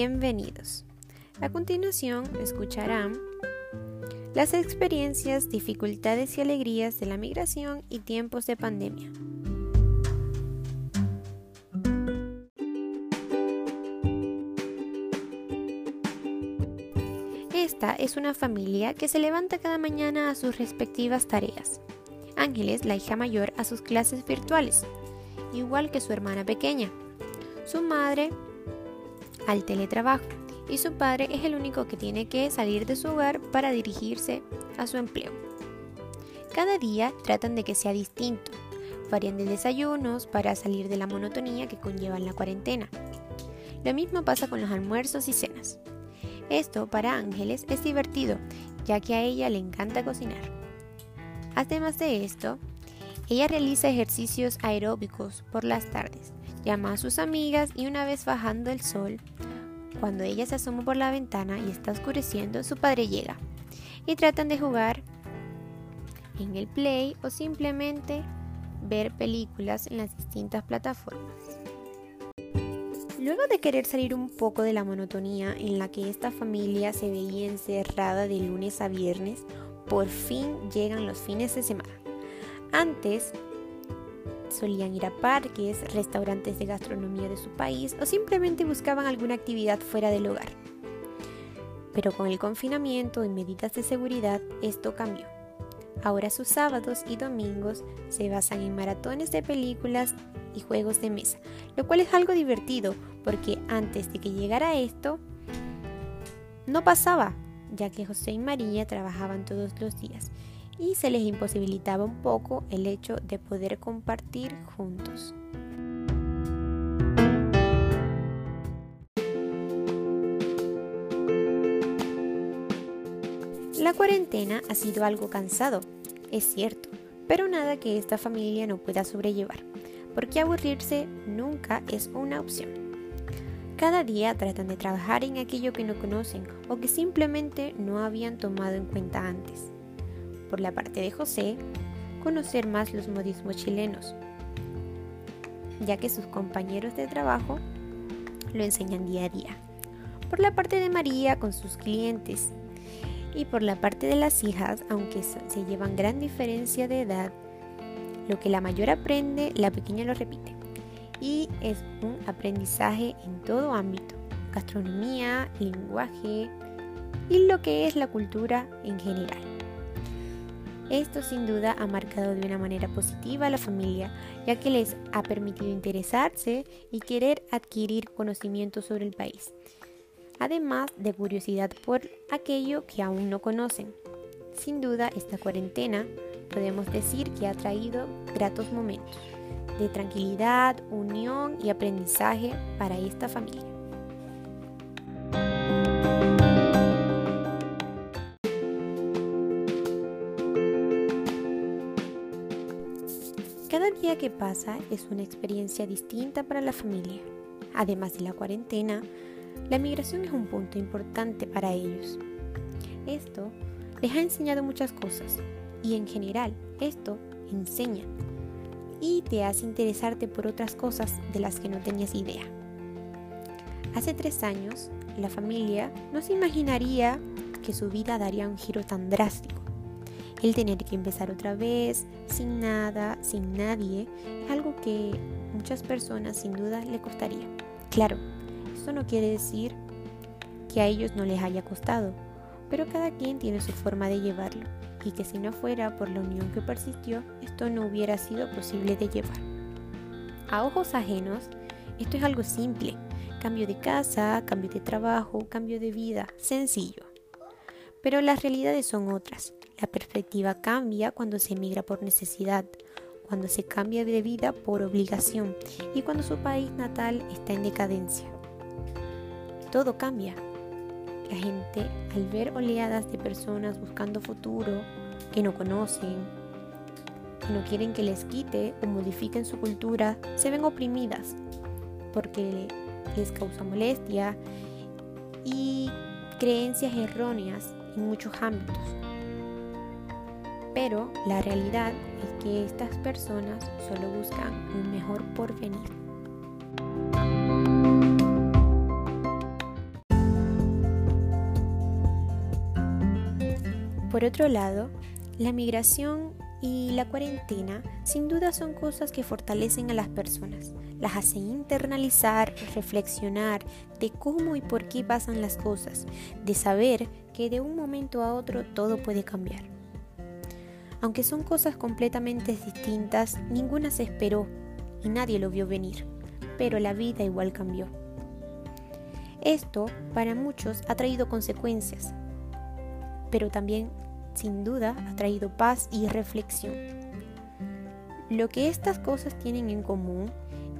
bienvenidos. A continuación escucharán las experiencias, dificultades y alegrías de la migración y tiempos de pandemia. Esta es una familia que se levanta cada mañana a sus respectivas tareas. Ángeles, la hija mayor, a sus clases virtuales, igual que su hermana pequeña. Su madre al teletrabajo y su padre es el único que tiene que salir de su hogar para dirigirse a su empleo. Cada día tratan de que sea distinto, varían de desayunos para salir de la monotonía que conlleva la cuarentena. Lo mismo pasa con los almuerzos y cenas. Esto para Ángeles es divertido, ya que a ella le encanta cocinar. Además de esto, ella realiza ejercicios aeróbicos por las tardes, llama a sus amigas y una vez bajando el sol, cuando ella se asoma por la ventana y está oscureciendo, su padre llega y tratan de jugar en el play o simplemente ver películas en las distintas plataformas. Luego de querer salir un poco de la monotonía en la que esta familia se veía encerrada de lunes a viernes, por fin llegan los fines de semana. Antes solían ir a parques, restaurantes de gastronomía de su país o simplemente buscaban alguna actividad fuera del hogar. Pero con el confinamiento y medidas de seguridad esto cambió. Ahora sus sábados y domingos se basan en maratones de películas y juegos de mesa, lo cual es algo divertido porque antes de que llegara esto no pasaba, ya que José y María trabajaban todos los días y se les imposibilitaba un poco el hecho de poder compartir juntos. La cuarentena ha sido algo cansado, es cierto, pero nada que esta familia no pueda sobrellevar, porque aburrirse nunca es una opción. Cada día tratan de trabajar en aquello que no conocen o que simplemente no habían tomado en cuenta antes por la parte de José, conocer más los modismos chilenos, ya que sus compañeros de trabajo lo enseñan día a día. Por la parte de María, con sus clientes. Y por la parte de las hijas, aunque se llevan gran diferencia de edad, lo que la mayor aprende, la pequeña lo repite. Y es un aprendizaje en todo ámbito, gastronomía, lenguaje y lo que es la cultura en general. Esto sin duda ha marcado de una manera positiva a la familia, ya que les ha permitido interesarse y querer adquirir conocimiento sobre el país, además de curiosidad por aquello que aún no conocen. Sin duda, esta cuarentena podemos decir que ha traído gratos momentos de tranquilidad, unión y aprendizaje para esta familia. Que pasa es una experiencia distinta para la familia. Además de la cuarentena, la migración es un punto importante para ellos. Esto les ha enseñado muchas cosas y en general esto enseña y te hace interesarte por otras cosas de las que no tenías idea. Hace tres años, la familia no se imaginaría que su vida daría un giro tan drástico el tener que empezar otra vez, sin nada, sin nadie, es algo que muchas personas sin duda le costaría. Claro, esto no quiere decir que a ellos no les haya costado, pero cada quien tiene su forma de llevarlo y que si no fuera por la unión que persistió, esto no hubiera sido posible de llevar. A ojos ajenos, esto es algo simple, cambio de casa, cambio de trabajo, cambio de vida, sencillo. Pero las realidades son otras. La perspectiva cambia cuando se emigra por necesidad, cuando se cambia de vida por obligación y cuando su país natal está en decadencia. Todo cambia. La gente, al ver oleadas de personas buscando futuro que no conocen, que no quieren que les quite o modifiquen su cultura, se ven oprimidas porque les causa molestia y creencias erróneas en muchos ámbitos. Pero la realidad es que estas personas solo buscan un mejor porvenir. Por otro lado, la migración y la cuarentena sin duda son cosas que fortalecen a las personas, las hacen internalizar, reflexionar de cómo y por qué pasan las cosas, de saber que de un momento a otro todo puede cambiar. Aunque son cosas completamente distintas, ninguna se esperó y nadie lo vio venir, pero la vida igual cambió. Esto para muchos ha traído consecuencias, pero también sin duda ha traído paz y reflexión. Lo que estas cosas tienen en común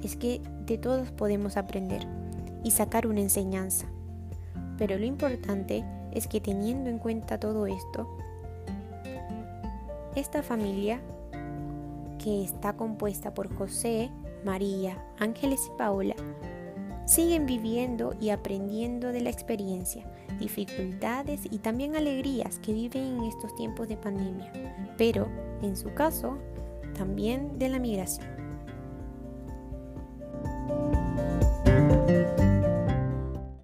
es que de todos podemos aprender y sacar una enseñanza. Pero lo importante es que teniendo en cuenta todo esto, esta familia, que está compuesta por José, María, Ángeles y Paola, siguen viviendo y aprendiendo de la experiencia, dificultades y también alegrías que viven en estos tiempos de pandemia, pero en su caso, también de la migración.